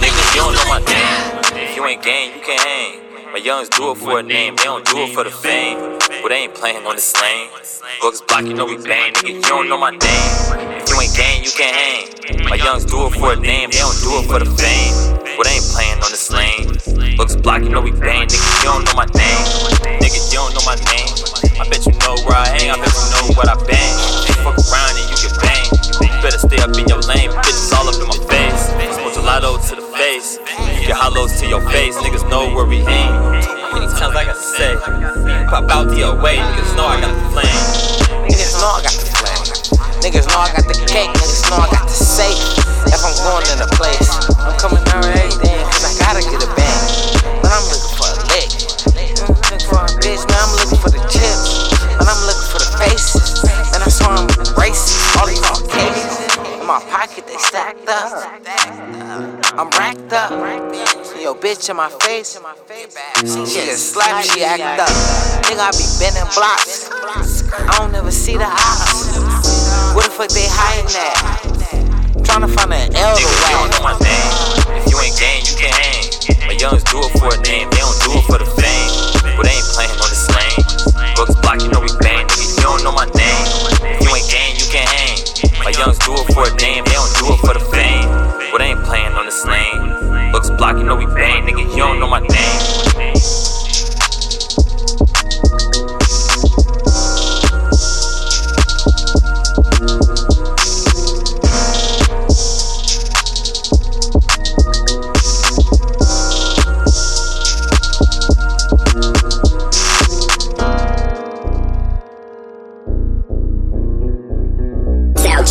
Niggas, you don't know my name. If you ain't gang, you can't hang. My youngs do it for a name, they don't do it for the fame. But they ain't playing on this lane. Books block, you know we bang. Nigga, you don't know my name. If you ain't gang, you can't hang. My youngs do it for a name, they don't do it for the fame. But they ain't playing on this lane. Books block, you know we bang. Nigga, you don't know my name. Nigga, you don't know my name. I bet you know where I hang, I bet you know what I bang. Your lane, bitches all up in my face. Smoke gelato to the face. You Get hollows to your face, niggas know where we aim. How many times I gotta say? Pop out the away, niggas know I got the flame. Niggas know I got the flame. Niggas know I got the cake. Niggas know I got the safe. If I'm going in a place, I'm coming pocket, they stacked up. I'm racked up. Yo, bitch in my face. She just slap, she act up. Nigga, I be bending blocks. I don't ever see the ops. Where the fuck they hiding at? Youngs do it for a name, they don't do it for the fame. But they ain't playing on this lane. Books block, you know we bang. Nigga,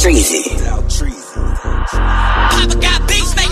Treasy. Papa got beats.